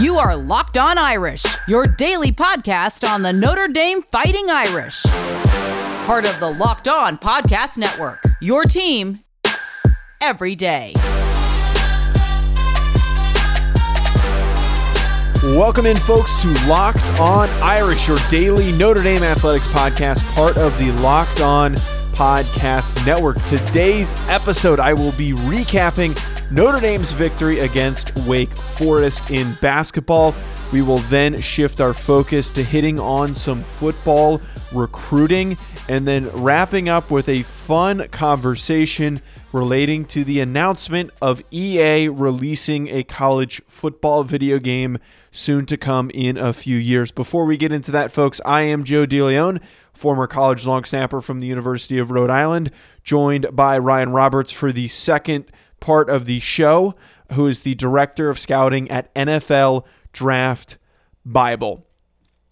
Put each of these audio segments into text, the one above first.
You are Locked On Irish, your daily podcast on the Notre Dame Fighting Irish. Part of the Locked On Podcast Network. Your team every day. Welcome in, folks, to Locked On Irish, your daily Notre Dame athletics podcast, part of the Locked On Podcast Network. Today's episode, I will be recapping Notre Dame's victory against Wake Forest in basketball. We will then shift our focus to hitting on some football recruiting and then wrapping up with a fun conversation relating to the announcement of EA releasing a college football video game soon to come in a few years. Before we get into that, folks, I am Joe DeLeon, former college long snapper from the University of Rhode Island, joined by Ryan Roberts for the second part of the show, who is the director of scouting at NFL Draft Bible.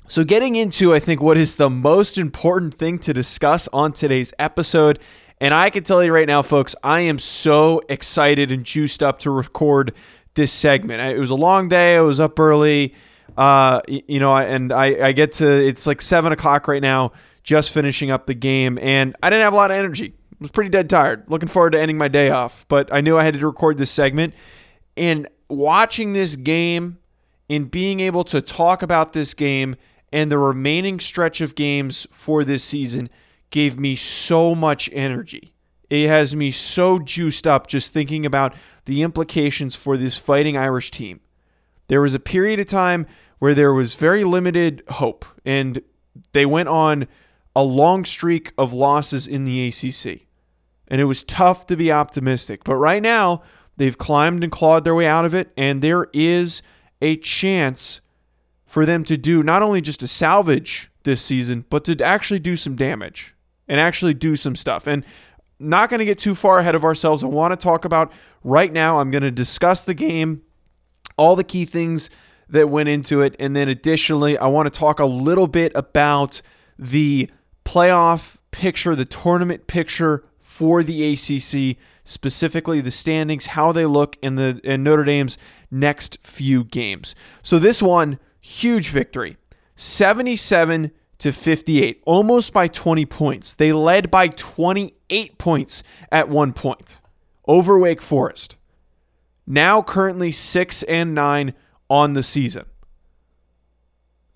So, getting into, I think, what is the most important thing to discuss on today's episode. And I can tell you right now, folks, I am so excited and juiced up to record this segment. It was a long day. I was up early, uh, you know, and I, I get to, it's like seven o'clock right now, just finishing up the game. And I didn't have a lot of energy I was pretty dead tired. Looking forward to ending my day off, but I knew I had to record this segment. And watching this game and being able to talk about this game and the remaining stretch of games for this season gave me so much energy. It has me so juiced up just thinking about the implications for this fighting Irish team. There was a period of time where there was very limited hope, and they went on a long streak of losses in the ACC and it was tough to be optimistic. But right now, they've climbed and clawed their way out of it, and there is a chance for them to do not only just to salvage this season, but to actually do some damage and actually do some stuff. And not going to get too far ahead of ourselves. I want to talk about right now, I'm going to discuss the game, all the key things that went into it. And then additionally, I want to talk a little bit about the playoff picture, the tournament picture for the ACC, specifically the standings, how they look in the in Notre Dame's next few games. So this one, huge victory. 77 to 58, almost by 20 points. They led by 28 points at one point over Wake Forest. Now currently 6 and 9 on the season.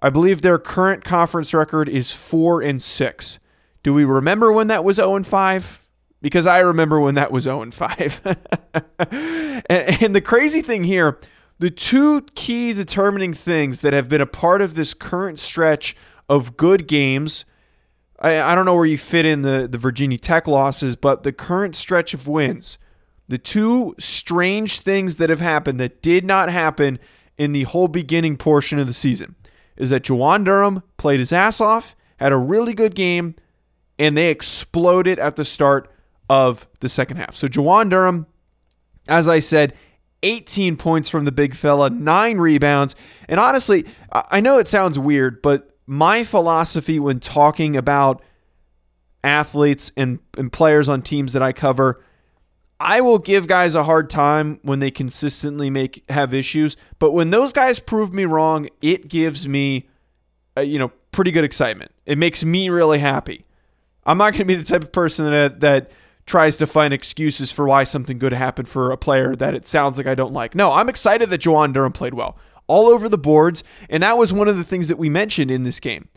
I believe their current conference record is 4 and 6. Do we remember when that was 0 and 5? because I remember when that was 0 and 5. and the crazy thing here, the two key determining things that have been a part of this current stretch of good games. I, I don't know where you fit in the, the Virginia Tech losses, but the current stretch of wins, the two strange things that have happened that did not happen in the whole beginning portion of the season is that Juwan Durham played his ass off, had a really good game, and they exploded at the start of the second half. So Juwan Durham, as I said, 18 points from the big fella, nine rebounds. And honestly, I know it sounds weird, but my philosophy when talking about athletes and, and players on teams that I cover, I will give guys a hard time when they consistently make have issues. But when those guys prove me wrong, it gives me, a, you know, pretty good excitement. It makes me really happy. I'm not going to be the type of person that that tries to find excuses for why something good happened for a player that it sounds like I don't like. No, I'm excited that Juwan Durham played well all over the boards. And that was one of the things that we mentioned in this game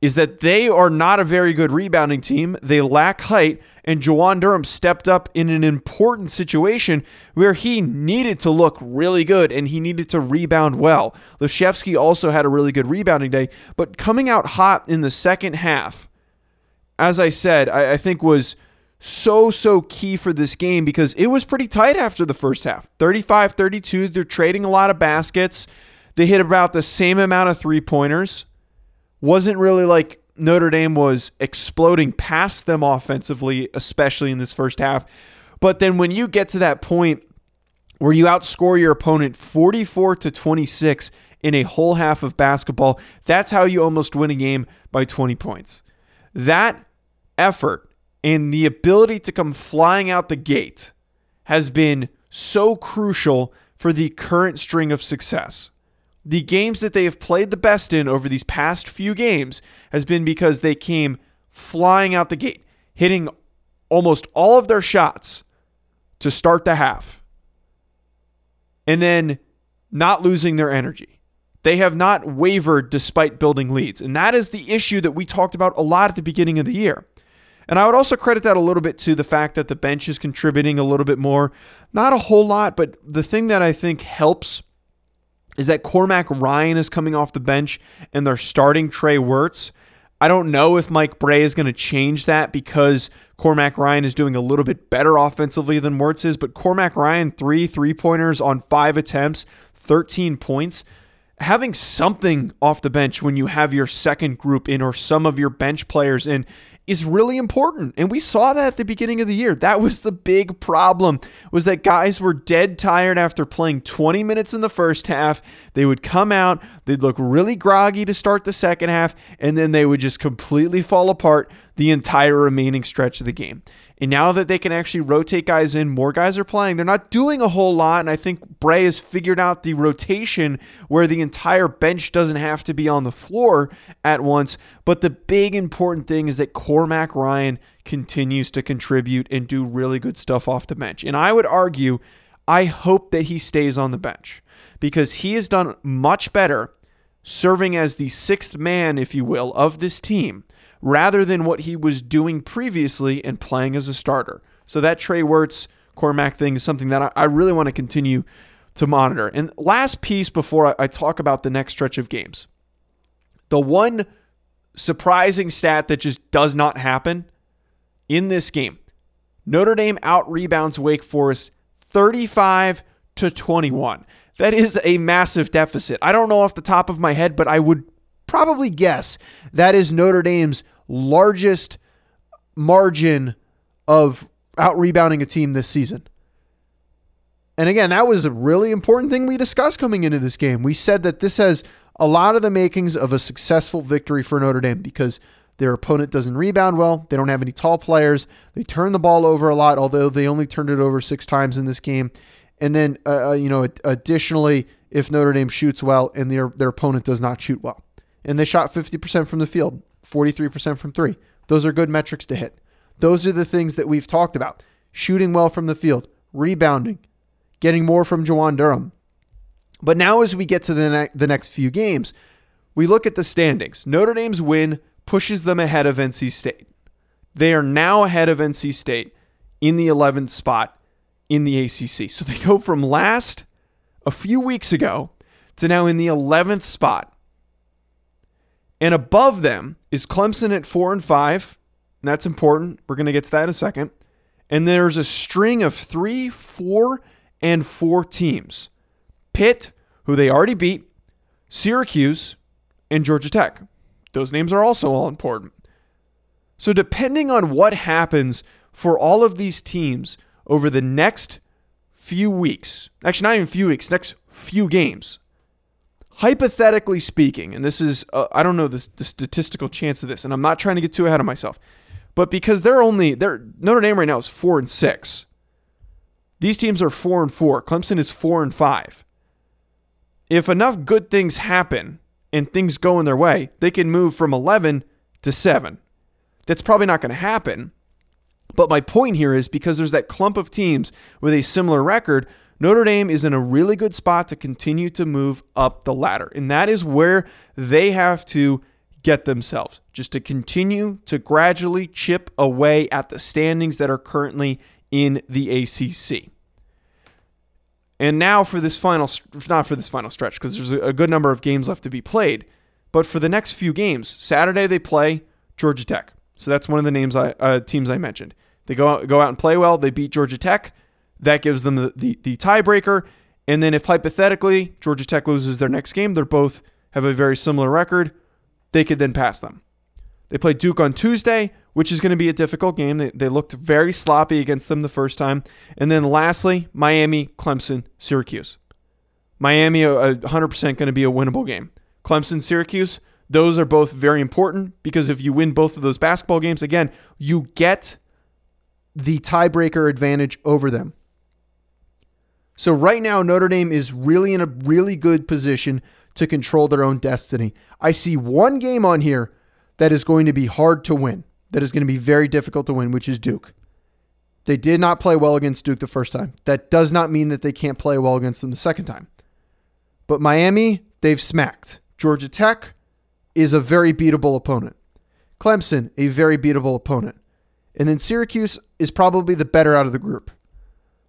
is that they are not a very good rebounding team. They lack height, and Juwan Durham stepped up in an important situation where he needed to look really good and he needed to rebound well. Laszewski also had a really good rebounding day, but coming out hot in the second half, as I said, I, I think was – so, so key for this game because it was pretty tight after the first half 35 32. They're trading a lot of baskets. They hit about the same amount of three pointers. Wasn't really like Notre Dame was exploding past them offensively, especially in this first half. But then when you get to that point where you outscore your opponent 44 to 26 in a whole half of basketball, that's how you almost win a game by 20 points. That effort and the ability to come flying out the gate has been so crucial for the current string of success. The games that they have played the best in over these past few games has been because they came flying out the gate, hitting almost all of their shots to start the half, and then not losing their energy. They have not wavered despite building leads. And that is the issue that we talked about a lot at the beginning of the year. And I would also credit that a little bit to the fact that the bench is contributing a little bit more. Not a whole lot, but the thing that I think helps is that Cormac Ryan is coming off the bench and they're starting Trey Wertz. I don't know if Mike Brey is going to change that because Cormac Ryan is doing a little bit better offensively than Wertz is, but Cormac Ryan, three three pointers on five attempts, 13 points having something off the bench when you have your second group in or some of your bench players in is really important. And we saw that at the beginning of the year. That was the big problem was that guys were dead tired after playing 20 minutes in the first half. They would come out, they'd look really groggy to start the second half, and then they would just completely fall apart the entire remaining stretch of the game. And now that they can actually rotate guys in, more guys are playing. They're not doing a whole lot. And I think Brey has figured out the rotation where the entire bench doesn't have to be on the floor at once. But the big important thing is that Cormac Ryan continues to contribute and do really good stuff off the bench. And I would argue, I hope that he stays on the bench because he has done much better serving as the sixth man, if you will, of this team rather than what he was doing previously and playing as a starter. So that Trey Wertz Cormac thing is something that I really want to continue to monitor. And last piece before I talk about the next stretch of games. The one surprising stat that just does not happen in this game. Notre Dame out rebounds Wake Forest 35 to 21. That is a massive deficit. I don't know off the top of my head, but I would probably guess that is Notre Dame's largest margin of out rebounding a team this season. And again, that was a really important thing we discussed coming into this game. We said that this has a lot of the makings of a successful victory for Notre Dame because their opponent doesn't rebound well. They don't have any tall players. They turn the ball over a lot, although they only turned it over six times in this game. And then, uh, uh you know, additionally, if Notre Dame shoots well and their their opponent does not shoot well and they shot 50% from the field, 43% from three. Those are good metrics to hit. Those are the things that we've talked about shooting well from the field, rebounding, getting more from Juwan Durham. But now, as we get to the, ne- the next few games, we look at the standings. Notre Dame's win pushes them ahead of NC State. They are now ahead of NC State in the 11th spot in the ACC. So they go from last a few weeks ago to now in the 11th spot and above them is Clemson at four and five. And that's important. We're going to get to that in a second. And there's a string of three, four, and four teams Pitt, who they already beat, Syracuse, and Georgia Tech. Those names are also all important. So, depending on what happens for all of these teams over the next few weeks, actually, not even few weeks, next few games, hypothetically speaking, and this is, uh, I don't know the, the, statistical chance of this, and I'm not trying to get too ahead of myself, but because they're only, they're, Notre Dame right now is four and six. These teams are four and four. Clemson is four and five. If enough good things happen and things go in their way, they can move from 11 to seven. That's probably not going to happen. But my point here is because there's that clump of teams with a similar record, Notre Dame is in a really good spot to continue to move up the ladder. And that is where they have to get themselves, just to continue to gradually chip away at the standings that are currently in the ACC. And now for this final, not for this final stretch, because there's a good number of games left to be played, but for the next few games, Saturday they play Georgia Tech. So that's one of the names I uh, teams I mentioned. They go out, go out and play well. They beat Georgia Tech. That gives them the, the, the tiebreaker. And then if hypothetically Georgia Tech loses their next game, they're both have a very similar record, they could then pass them. They play Duke on Tuesday, which is going to be a difficult game. They, they looked very sloppy against them the first time. And then lastly, Miami, Clemson, Syracuse. Miami, 100% going to be a winnable game. Clemson, Syracuse, those are both very important because if you win both of those basketball games, again, you get the tiebreaker advantage over them. So right now, Notre Dame is really in a really good position to control their own destiny. I see one game on here that is going to be hard to win, that is going to be very difficult to win, which is Duke. They did not play well against Duke the first time. That does not mean that they can't play well against them the second time. But Miami, they've smacked. Georgia Tech is a very beatable opponent. Clemson, a very beatable opponent. And then Syracuse is probably the better out of the group.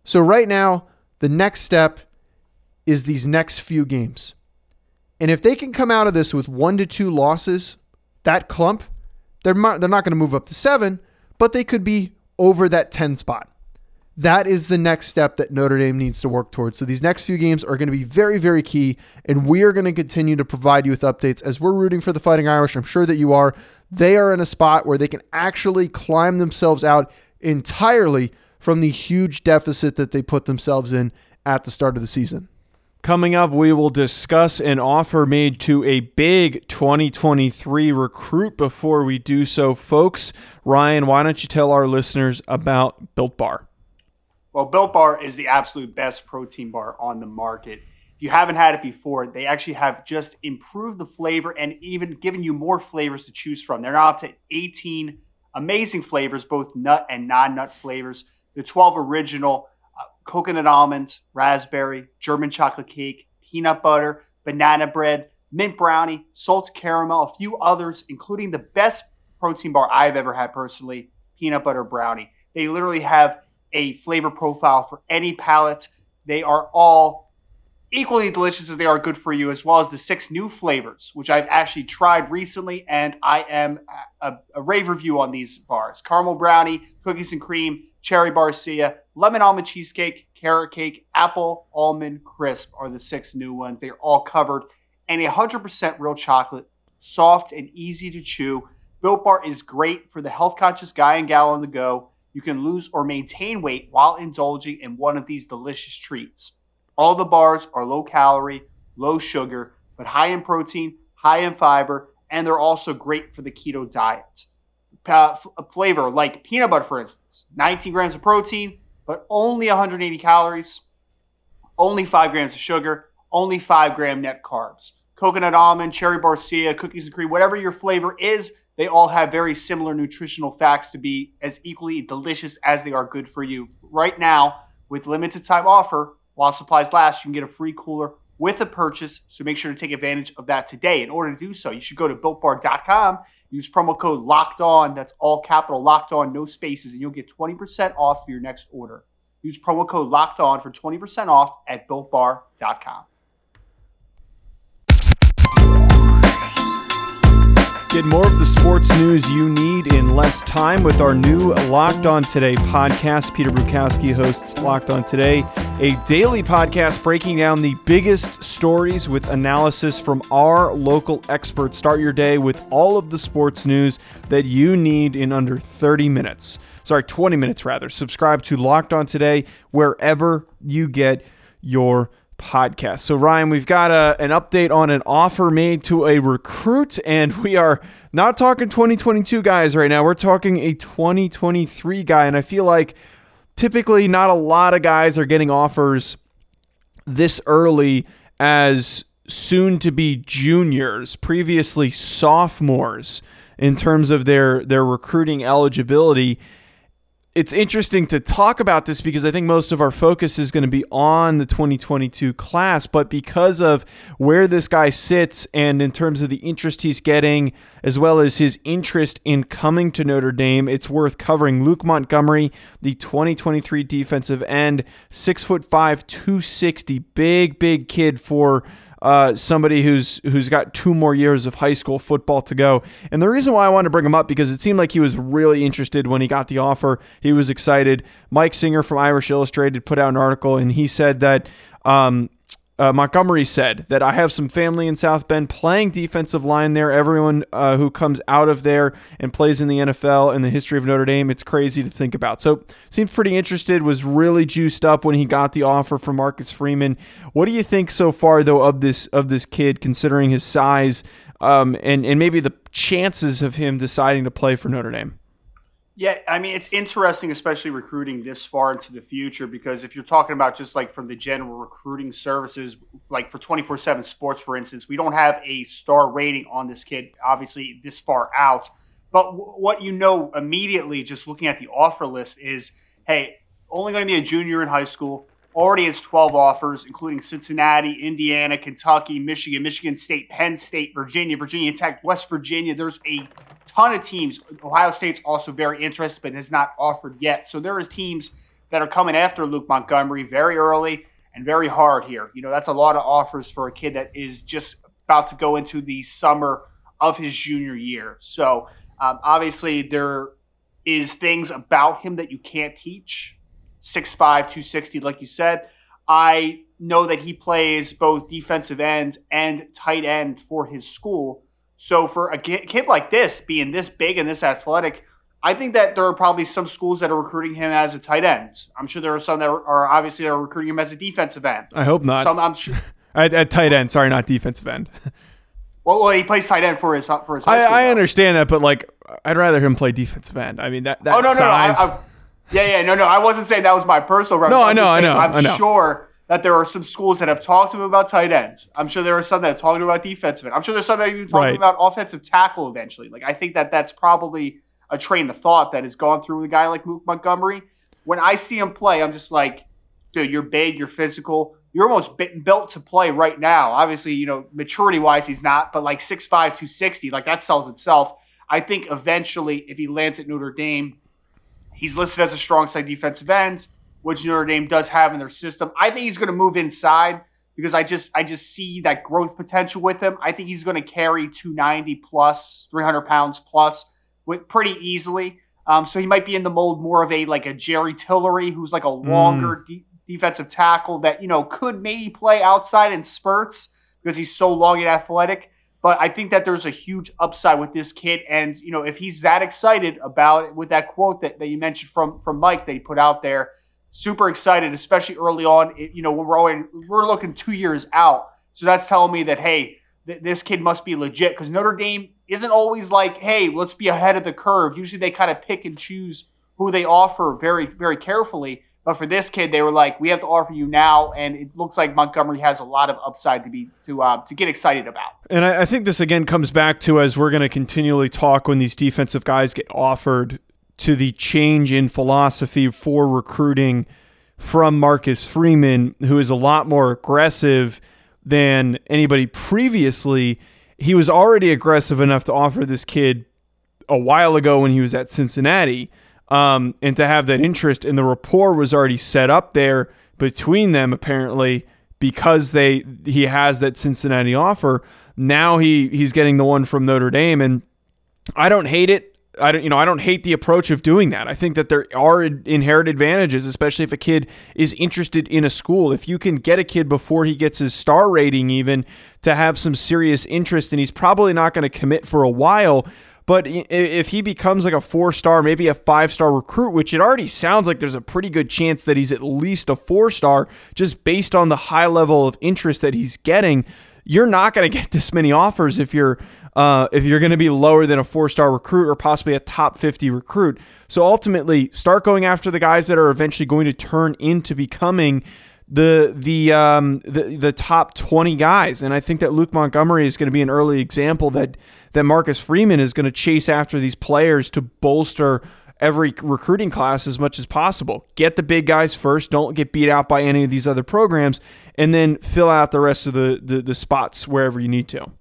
So right now, the next step is these next few games. And if they can come out of this with one to two losses, that clump, they're, they're not going to move up to seven, but they could be over that 10 spot. That is the next step that Notre Dame needs to work towards. So these next few games are going to be very, very key, and we are going to continue to provide you with updates as we're rooting for the Fighting Irish. I'm sure that you are. They are in a spot where they can actually climb themselves out entirely from the huge deficit that they put themselves in at the start of the season. Coming up, we will discuss an offer made to a big 2023 recruit. Before we do so, folks, Ryan, why don't you tell our listeners about Built Bar? Well, Built Bar is the absolute best protein bar on the market. If you haven't had it before, they actually have just improved the flavor and even given you more flavors to choose from. They're now up to 18 amazing flavors, both nut and non nut flavors. The 12 original uh, coconut almonds, raspberry, German chocolate cake, peanut butter, banana bread, mint brownie, salt caramel, a few others, including the best protein bar I've ever had personally, peanut butter brownie. They literally have a flavor profile for any palate. They are all equally delicious as they are good for you, as well as the six new flavors, which I've actually tried recently, and I am a, a rave review on these bars. Caramel brownie, cookies and cream, cherry barcia, lemon almond cheesecake, carrot cake, apple almond crisp are the six new ones. They're all covered in 100% real chocolate, soft and easy to chew. Built Bar is great for the health conscious guy and gal on the go. You can lose or maintain weight while indulging in one of these delicious treats. All the bars are low calorie, low sugar, but high in protein, high in fiber, and they're also great for the keto diet uh, flavor, like peanut butter, for instance. 19 grams of protein, but only 180 calories, only 5 grams of sugar, only 5 gram net carbs. Coconut almond, cherry barcia, cookies and cream, whatever your flavor is, they all have very similar nutritional facts to be as equally delicious as they are good for you. Right now, with limited time offer, while supplies last, you can get a free cooler with a purchase. So make sure to take advantage of that today. In order to do so, you should go to builtbar.com Use promo code locked on. That's all capital locked on, no spaces, and you'll get 20% off for your next order. Use promo code locked on for 20% off at builtbar.com. Get more of the sports news you need in less time with our new Locked On Today podcast. Peter Bukowski hosts Locked On Today, a daily podcast breaking down the biggest stories with analysis from our local experts. Start your day with all of the sports news that you need in under 30 minutes. Sorry, 20 minutes rather. Subscribe to Locked On Today wherever you get your podcast. So, Ryan, we've got a, an update on an offer made to a recruit, and we are not talking 2022 guys right now. We're talking a 2023 guy, and I feel like typically not a lot of guys are getting offers this early as soon to be juniors, previously sophomores in terms of their their recruiting eligibility it's interesting to talk about this because I think most of our focus is going to be on the 2022 class. But because of where this guy sits and in terms of the interest he's getting, as well as his interest in coming to Notre Dame, it's worth covering. Luke Montgomery, the 2023 defensive end, six foot five, 260, big, big kid for uh, somebody who's who's got two more years of high school football to go. And the reason why I wanted to bring him up because it seemed like he was really interested when he got the offer. He was excited. Mike Singer from Irish Illustrated put out an article, and he said that um, uh, Montgomery said that I have some family in South Bend playing defensive line there. Everyone uh, who comes out of there and plays in the NFL in the history of Notre Dame, it's crazy to think about. So seems pretty interested. Was really juiced up when he got the offer from Marcus Freeman. What do you think so far though of this of this kid, considering his size um, and and maybe the chances of him deciding to play for Notre Dame? Yeah, I mean, it's interesting, especially recruiting this far into the future, because if you're talking about just like from the general recruiting services, like for 24 7 sports, for instance, we don't have a star rating on this kid, obviously, this far out. But w- what you know immediately, just looking at the offer list, is hey, only going to be a junior in high school, already has 12 offers, including Cincinnati, Indiana, Kentucky, Michigan, Michigan State, Penn State, Virginia, Virginia Tech, West Virginia. There's a ton of teams. Ohio State's also very interested, but has not offered yet. So there is teams that are coming after Luke Montgomery very early and very hard here. You know, that's a lot of offers for a kid that is just about to go into the summer of his junior year. So um, obviously there is things about him that you can't teach. 6'5", 260, like you said. I know that he plays both defensive end and tight end for his school. So for a kid like this, being this big and this athletic, I think that there are probably some schools that are recruiting him as a tight end. I'm sure there are some that are obviously are recruiting him as a defensive end. I hope not. Some I'm sure at, at tight end. Sorry, not defensive end. well, well, he plays tight end for his for his. I, school, I understand that, but like, I'd rather him play defensive end. I mean that that oh no size. no no. I, I, yeah yeah no no. I wasn't saying that was my personal. No, I know, I know, I'm I know. sure that there are some schools that have talked to him about tight ends. I'm sure there are some that have talked to him about defensive end. I'm sure there's some that have even talked Right. about offensive tackle eventually. Like I think that that's probably a train of thought that has gone through with a guy like Luke Montgomery. When I see him play, I'm just like, dude, you're big, you're physical, you're almost built to play right now. Obviously, you know, maturity wise, he's not, but like 6'5, 260, like that sells itself. I think eventually, if he lands at Notre Dame, he's listed as a strong side defensive end, which Notre Dame does have in their system. I think he's going to move inside because I just I just see that growth potential with him. I think he's going to carry 290 plus, 300 pounds plus, with pretty easily. Um, so he might be in the mold more of a like a Jerry Tillery, who's like a longer de- defensive tackle that you know could maybe play outside in spurts because he's so long and athletic. But I think that there's a huge upside with this kid, and you know if he's that excited about it, with that quote that, that you mentioned from from Mike that he put out there, super excited, especially early on. It, you know when we're always, we're looking two years out, so that's telling me that hey, th- this kid must be legit because Notre Dame isn't always like hey, let's be ahead of the curve. Usually they kind of pick and choose who they offer very very carefully. But for this kid, they were like, "We have to offer you now," and it looks like Montgomery has a lot of upside to be to uh, to get excited about. And I, I think this again comes back to as we're going to continually talk when these defensive guys get offered to the change in philosophy for recruiting from Marcus Freeman, who is a lot more aggressive than anybody previously. He was already aggressive enough to offer this kid a while ago when he was at Cincinnati, um, and to have that interest and the rapport was already set up there between them apparently because they he has that Cincinnati offer. Now he he's getting the one from Notre Dame, and I don't hate it. I don't you know I don't hate the approach of doing that. I think that there are inherent advantages, especially if a kid is interested in a school. If you can get a kid before he gets his star rating, even to have some serious interest, and he's probably not going to commit for a while. But if he becomes like a four star, maybe a five star recruit, which it already sounds like there's a pretty good chance that he's at least a four star just based on the high level of interest that he's getting, you're not going to get this many offers if you're uh, if you're going to be lower than a four star recruit or possibly a top 50 recruit. So ultimately, start going after the guys that are eventually going to turn into becoming the the um the the top 20 guys and I think that Luke Montgomery is going to be an early example that that Marcus Freeman is going to chase after these players to bolster every recruiting class as much as possible. Get the big guys first, don't get beat out by any of these other programs and then fill out the rest of the the, the spots wherever you need to.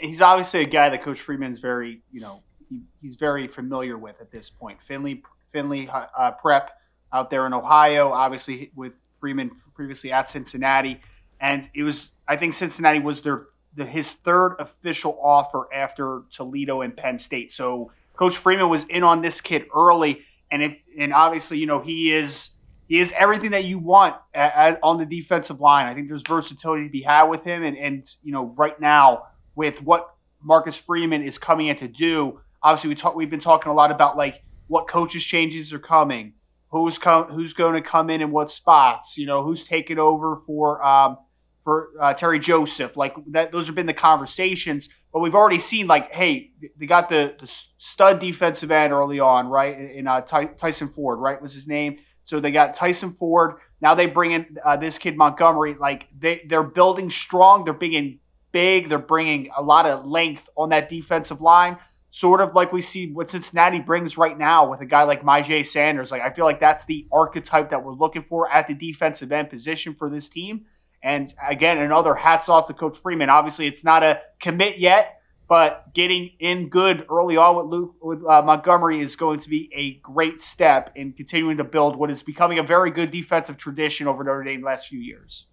He's obviously a guy that Coach Freeman's very, you know, he, he's very familiar with at this point. Findlay, Findlay uh, Prep out there in Ohio, obviously with Freeman previously at Cincinnati, and it was I think Cincinnati was their the, his third official offer after Toledo and Penn State. So Coach Freeman was in on this kid early, and if and obviously you know he is he is everything that you want at, at, on the defensive line. I think there's versatility to be had with him, and and you know right now with what Marcus Freeman is coming in to do. Obviously, we talk, we've been talking a lot about like what coaches changes are coming, who's come, who's going to come in in what spots, you know, who's taking over for um, for uh, Terry Joseph. Like that, those have been the conversations. But we've already seen like, hey, they got the, the stud defensive end early on, right? In uh, Ty- Tyson Ford, right, was his name. So they got Tyson Ford. Now they bring in uh, this kid Montgomery. Like they they're building strong. They're bringing big. They're bringing a lot of length on that defensive line. Sort of like we see what Cincinnati brings right now with a guy like Myjai Sanders. Like I feel like that's the archetype that we're looking for at the defensive end position for this team. And again, another hats off to Coach Freeman. Obviously, it's not a commit yet, but getting in good early on with Luke with uh, Montgomery is going to be a great step in continuing to build what is becoming a very good defensive tradition over Notre Dame last few years.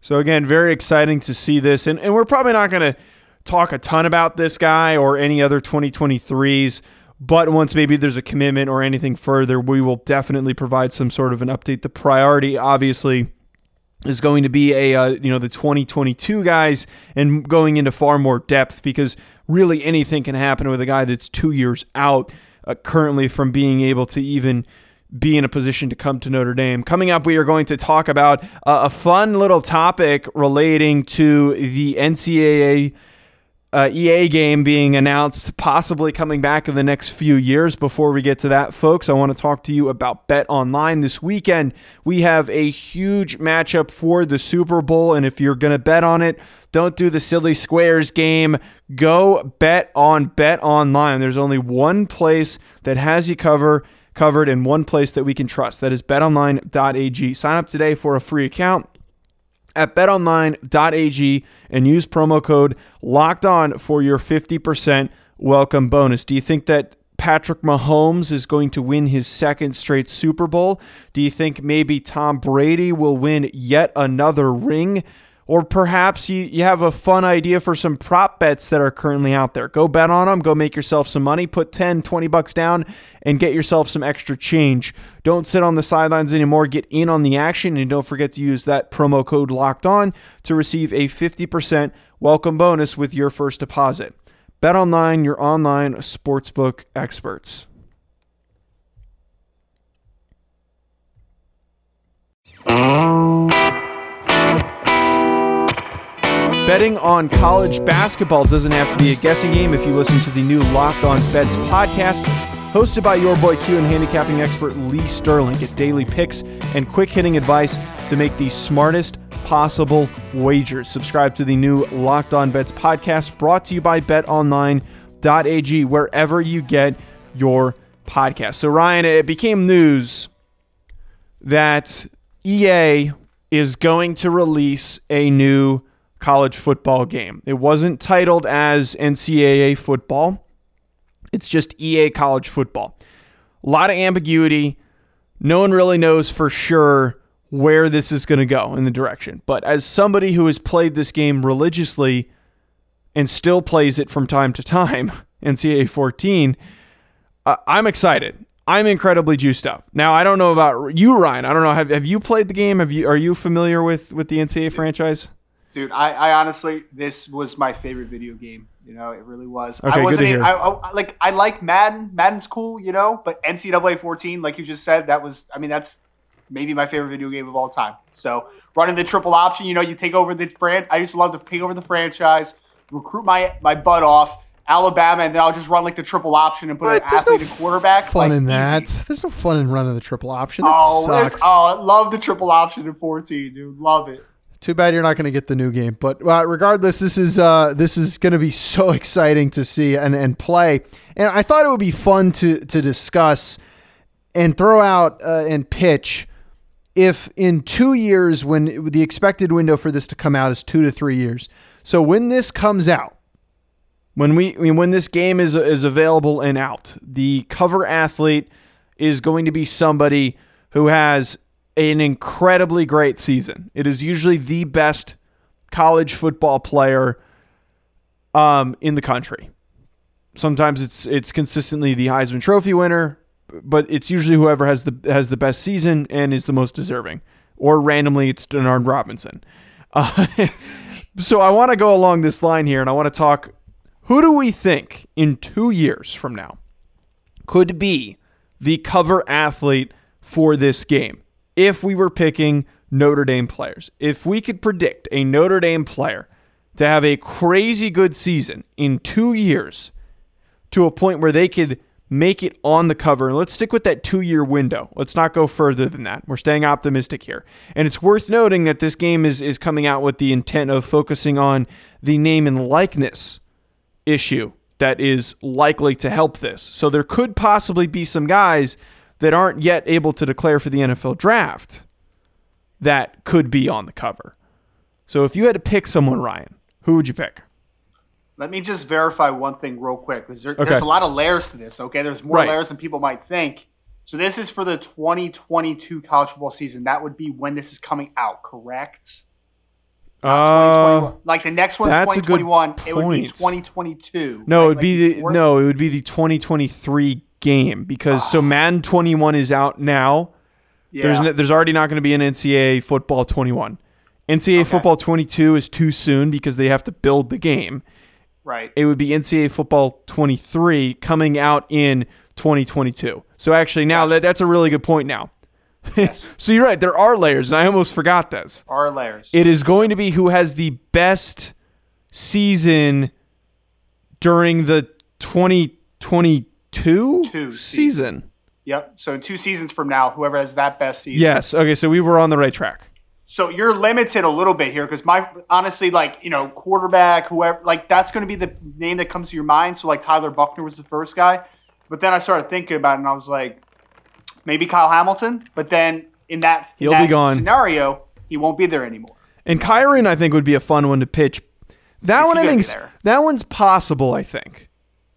So again, very exciting to see this, and, and we're probably not going to talk a ton about this guy or any other 2023s. But once maybe there's a commitment or anything further, we will definitely provide some sort of an update. The priority, obviously, is going to be a uh, you know the 2022 guys and going into far more depth because really anything can happen with a guy that's two years out uh, currently from being able to even be in a position to come to Notre Dame. Coming up, we are going to talk about uh, a fun little topic relating to the NCAA uh, EA game being announced, possibly coming back in the next few years. Before we get to that, folks, I want to talk to you about Bet Online this weekend. We have a huge matchup for the Super Bowl, and if you're going to bet on it, don't do the silly squares game. Go bet on Bet Online. There's only one place that has you cover covered in one place that we can trust. That is betonline.ag. Sign up today for a free account at betonline.ag and use promo code locked on for your 50% welcome bonus. Do you think that Patrick Mahomes is going to win his second straight Super Bowl? Do you think maybe Tom Brady will win yet another ring? Or perhaps you, you have a fun idea for some prop bets that are currently out there. Go bet on them, go make yourself some money, put 10, 20 bucks down, and get yourself some extra change. Don't sit on the sidelines anymore. Get in on the action, and don't forget to use that promo code locked on to receive a 50% welcome bonus with your first deposit. Bet online, your online sportsbook experts. Mm-hmm. Betting on college basketball doesn't have to be a guessing game if you listen to the new Locked On Bets podcast, hosted by your boy Q and handicapping expert Lee Sterling. Get daily picks and quick hitting advice to make the smartest possible wagers. Subscribe to the new Locked On Bets podcast brought to you by betonline.ag, wherever you get your podcast. So, Ryan, it became news that EA is going to release a new college football game. It wasn't titled as NCAA football, it's just EA college football. A lot of ambiguity. No one really knows for sure where this is going to go in the direction. But as somebody who has played this game religiously and still plays it from time to time, NCAA 14, uh, I'm excited. I'm incredibly juiced up. Now I don't know about you, Ryan. I don't know. Have, have you played the game? Have you? Are you familiar with with the NCAA franchise? Dude, I, I honestly, this was my favorite video game. You know, it really was. Okay, I wasn't good to hear. I, I, like I like Madden. Madden's cool, you know, but NCAA 14, like you just said, that was. I mean, that's maybe my favorite video game of all time. So running the triple option, you know, you take over the brand I used to love to take over the franchise, recruit my my butt off. Alabama, and then I'll just run like the triple option and put What? an athlete no and quarterback. Fun like, in that. easy. There's no fun in running the triple option. That Oh, sucks. oh, I love the triple option in 14, dude. Love it. Too bad you're not going to get the new game. But uh, regardless, this is uh, this is going to be so exciting to see and, and play. And I thought it would be fun to to discuss and throw out uh, and pitch if in two years, when the expected window for this to come out is two to three years. So when this comes out, when we I mean, when this game is is available and out, the cover athlete is going to be somebody who has an incredibly great season. It is usually the best college football player um, in the country. Sometimes it's it's consistently the Heisman Trophy winner, but it's usually whoever has the has the best season and is the most deserving. Or randomly, it's Denard Robinson. Uh, so I want to go along this line here, and I want to talk. Who do we think in two years from now could be the cover athlete for this game? If we were picking Notre Dame players. If we could predict a Notre Dame player to have a crazy good season in two years to a point where they could make it on the cover. And let's stick with that two year window. Let's not go further than that. We're staying optimistic here. And it's worth noting that this game is, is coming out with the intent of focusing on the name and likeness issue that is likely to help this. So there could possibly be some guys that aren't yet able to declare for the NFL draft that could be on the cover. So if you had to pick someone, Ryan, who would you pick? Let me just verify one thing real quick because there, Okay. there's a lot of layers to this. Okay, there's more Right. layers than people might think. So this is for the 2022 college football season. That would be when this is coming out, correct? Uh, like the next one, that's a good 2021. It would be 2022. no, it'd Like be the no, it would be the 2023 game because so Madden 21 is out now. Yeah. There's no, there's already not going to be an NCAA football 21. NCAA football 22 is too soon because they have to build the game. right. It would be NCAA football 23 coming out in 2022. So actually now that, that's a really good point now. Yes. so you're right, there are layers and I almost forgot this. Our layers. It is going to be who has the best season during the 2022 Two season. season. Yep. So in two seasons from now, whoever has that best season. Yes. Okay. So we were on the right track. So you're limited a little bit here because my honestly, like you know, quarterback, whoever, like that's going to be the name that comes to your mind. So like Tyler Buchner was the first guy, but then I started thinking about it and I was like, maybe Kyle Hamilton. But then in that, He'll be that gone. scenario, he won't be there anymore. And Kyren, I think, would be a fun one to pitch. That one, I think, that one's possible. I think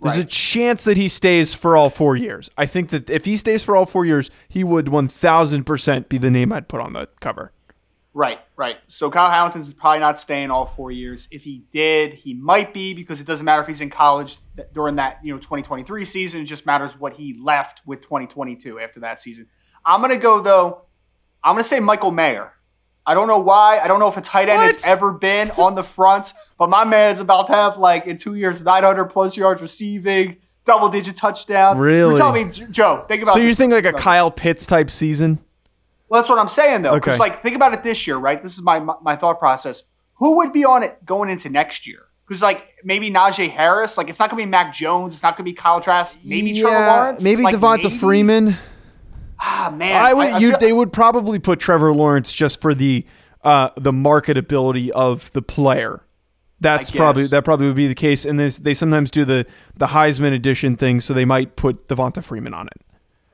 there's a chance that he stays for all four years. I think that if he stays for all four years, he would 1,000% be the name I'd put on the cover. Right, right. So Kyle Hamilton's probably not staying all four years. If he did, he might be because it doesn't matter if he's in college during that you know 2023 season. It just matters what he left with 2022 after that season. I'm gonna go though. I'm gonna say Michael Mayer. I don't know why. I don't know if a tight end has ever been on the front, but my man's about to have like in two years 900 plus yards receiving, double digit touchdowns. Really? You tell me, Joe. Think about. So you think like a Kyle Pitts type season? well, that's what I'm saying though. Because Okay. like, think about it this year, right? This is my my thought process. Who would be on it going into next year? Because like maybe Najee Harris. Like it's not gonna be Mac Jones. It's not gonna be Kyle Trask. Maybe Trevor Lawrence. maybe like, Devonta maybe? Freeman. Ah man, I would. I you. feel- They would probably put Trevor Lawrence just for the uh, the marketability of the player. That's probably that probably would be the case. And this, they sometimes do the the Heisman edition thing, so they might put Devonta Freeman on it.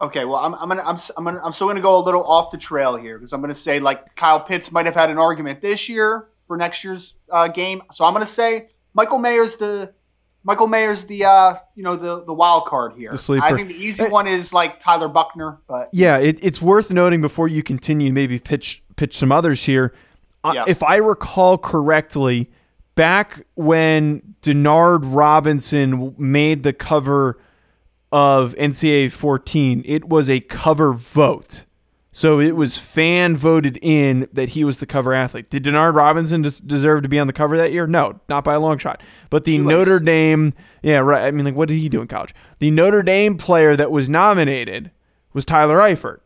Okay, well, I'm, I'm gonna I'm, I'm gonna I'm still gonna go a little off the trail here because I'm gonna say like Kyle Pitts might have had an argument this year for next year's uh, game. So I'm gonna say Michael Mayer's the Michael Mayer's the uh, you know the the wild card here. The sleeper. I think the easy one is like Tyler Buchner, but Yeah, it, it's worth noting before you continue. Maybe pitch pitch some others here. Uh, If I recall correctly, back when Denard Robinson made the cover of NCAA 14, it was a cover vote. So it was fan voted in that he was the cover athlete. Did Denard Robinson des- deserve to be on the cover that year? No, not by a long shot. But the Notre Dame, yeah, right. I mean, like, what did he do in college? The Notre Dame player that was nominated was Tyler Eifert.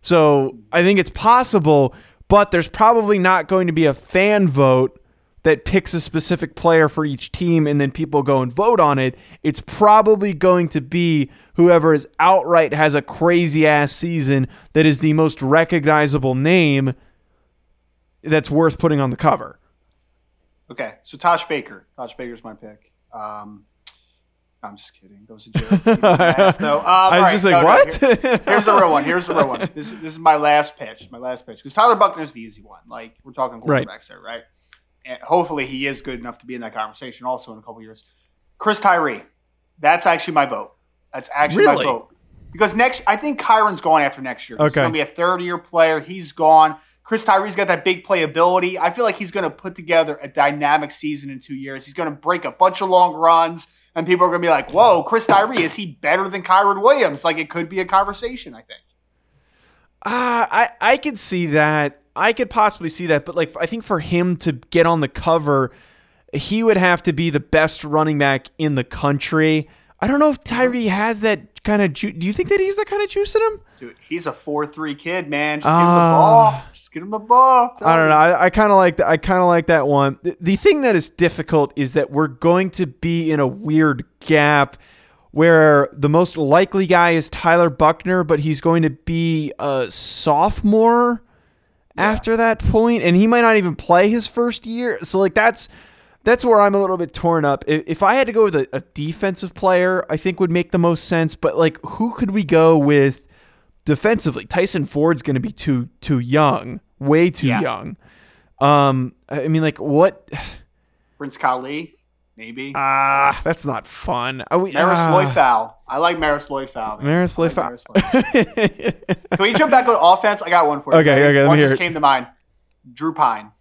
So I think it's possible, but there's probably not going to be a fan vote that picks a specific player for each team and then people go and vote on it. It's probably going to be whoever is outright has a crazy ass season that is the most recognizable name that's worth putting on the cover. Okay, so Tosh Baker. Tosh Baker's my pick. Um, I'm just kidding. That was a joke. Laugh, though. Um, I was right, just like, no, no, what? here- here's the real one. Here's the real one. This, this is my last pitch. My last pitch. Because Tyler Buchner's the easy one. Like, we're talking quarterbacks Right. there, right? And hopefully he is good enough to be in that conversation also in a couple years. Chris Tyree. That's actually my vote. That's actually Really? my vote. Because next, I think Kyren's going after next year. He's Okay. going to be a third year player. He's gone. Chris Tyree's got that big playability. I feel like he's going to put together a dynamic season in two years. He's going to break a bunch of long runs, and people are going to be like, "Whoa, Chris Tyree is he better than Kyren Williams?" Like it could be a conversation. I think. Ah, I I could see that. I could possibly see that, but like I think for him to get on the cover, he would have to be the best running back in the country. I don't know if Tyree has that kind of. Ju- Do you think that he's that kind of juice in him? Dude, he's a four-three kid, man. Just give him the Ah. ball. Just give him the ball. I don't know. I, I kind of like that. I kind of like that one. The, the thing that is difficult is that we're going to be in a weird gap where the most likely guy is Tyler Buchner, but he's going to be a sophomore after that point, and he might not even play his first year. So like that's that's where I'm a little bit torn up. If, if I had to go with a, a defensive player, I think would make the most sense. But like, who could we go with defensively? Tyson Ford's going to be too too young, way too Yeah. young. Um, I mean, like what? Prince Kollie, maybe. Ah, that's not fun. Are we, Maris ah. Liufau. I like Maris Loifau. man. Maris I like Maris. Can we jump back on offense? I got one for you. Okay, okay, let me One hear just came to mind. Drew Pyne.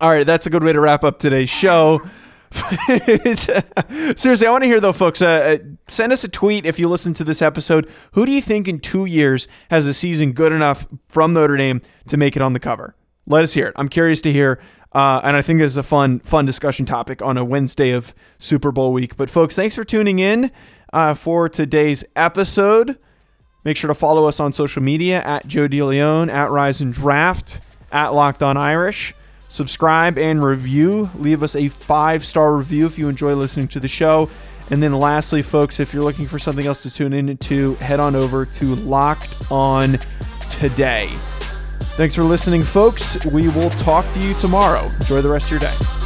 All right, that's a good way to wrap up today's show. Seriously, I want to hear though, folks. Uh, uh, send us a tweet if you listen to this episode. Who do you think in two years has a season good enough from Notre Dame to make it on the cover? Let us hear it. I'm curious to hear, uh, and I think this is a fun, fun discussion topic on a Wednesday of Super Bowl week. But folks, thanks for tuning in uh, for today's episode. Make sure to follow us on social media at Joe DeLeon, at Rise and Draft, at Locked On Irish. Subscribe and review. Leave us a five star review if you enjoy listening to the show. And then, lastly, folks, if you're looking for something else to tune into, head on over to Locked On Today. Thanks for listening, folks. We will talk to you tomorrow. Enjoy the rest of your day.